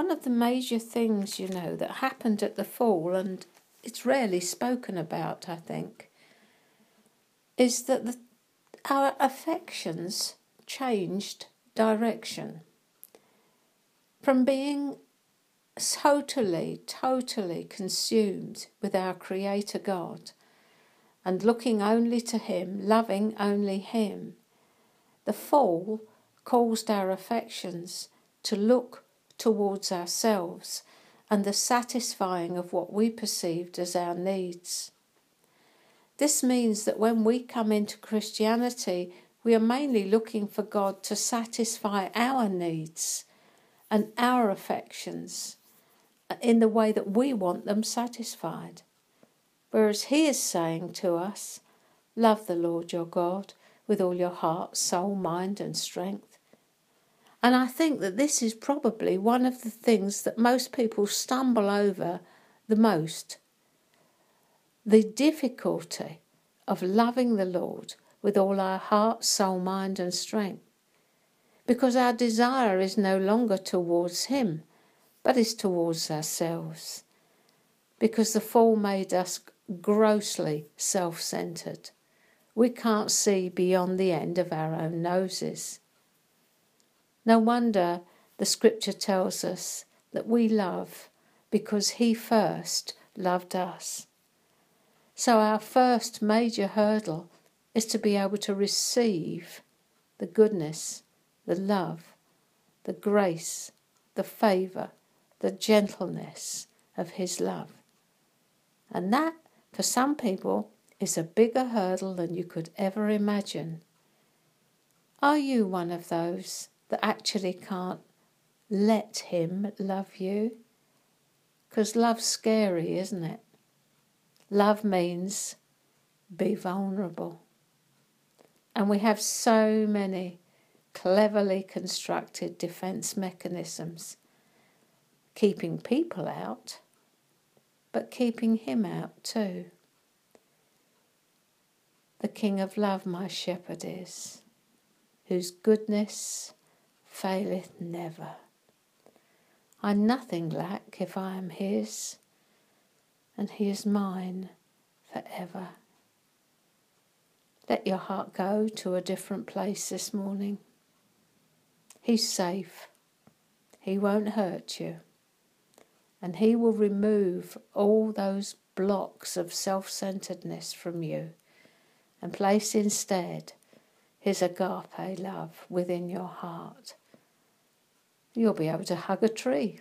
one of the major things, you know, that happened at the fall, and it's rarely spoken about, I think, is that the, our affections changed direction from being totally, totally consumed with our Creator God and looking only to Him, loving only Him. The fall caused our affections to look towards ourselves and the satisfying of what we perceived as our needs. This means that when we come into Christianity, we are mainly looking for God to satisfy our needs and our affections in the way that we want them satisfied. Whereas He is saying to us, Love the Lord your God with all your heart, soul, mind, and strength. And I think that this is probably one of the things that most people stumble over the most the difficulty of loving the Lord with all our heart, soul, mind, and strength. Because our desire is no longer towards Him, but is towards ourselves. Because the fall made us grossly self centered. We can't see beyond the end of our own noses. No wonder the scripture tells us that we love because He first loved us. So, our first major hurdle is to be able to receive the goodness, the love, the grace, the favour, the gentleness of His love. And that, for some people, is a bigger hurdle than you could ever imagine. Are you one of those that actually can't let Him love you? Because love's scary, isn't it? Love means be vulnerable. And we have so many cleverly constructed defense mechanisms keeping people out, but keeping Him out too. The King of love, my shepherd is, whose goodness faileth never. I nothing lack if I am his, and he is mine for ever. Let your heart go to a different place this morning. He's safe. He won't hurt you. And He will remove all those blocks of self centeredness from you and place instead His agape love within your heart. You'll be able to hug a tree.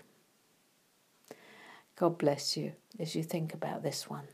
God bless you as you think about this one.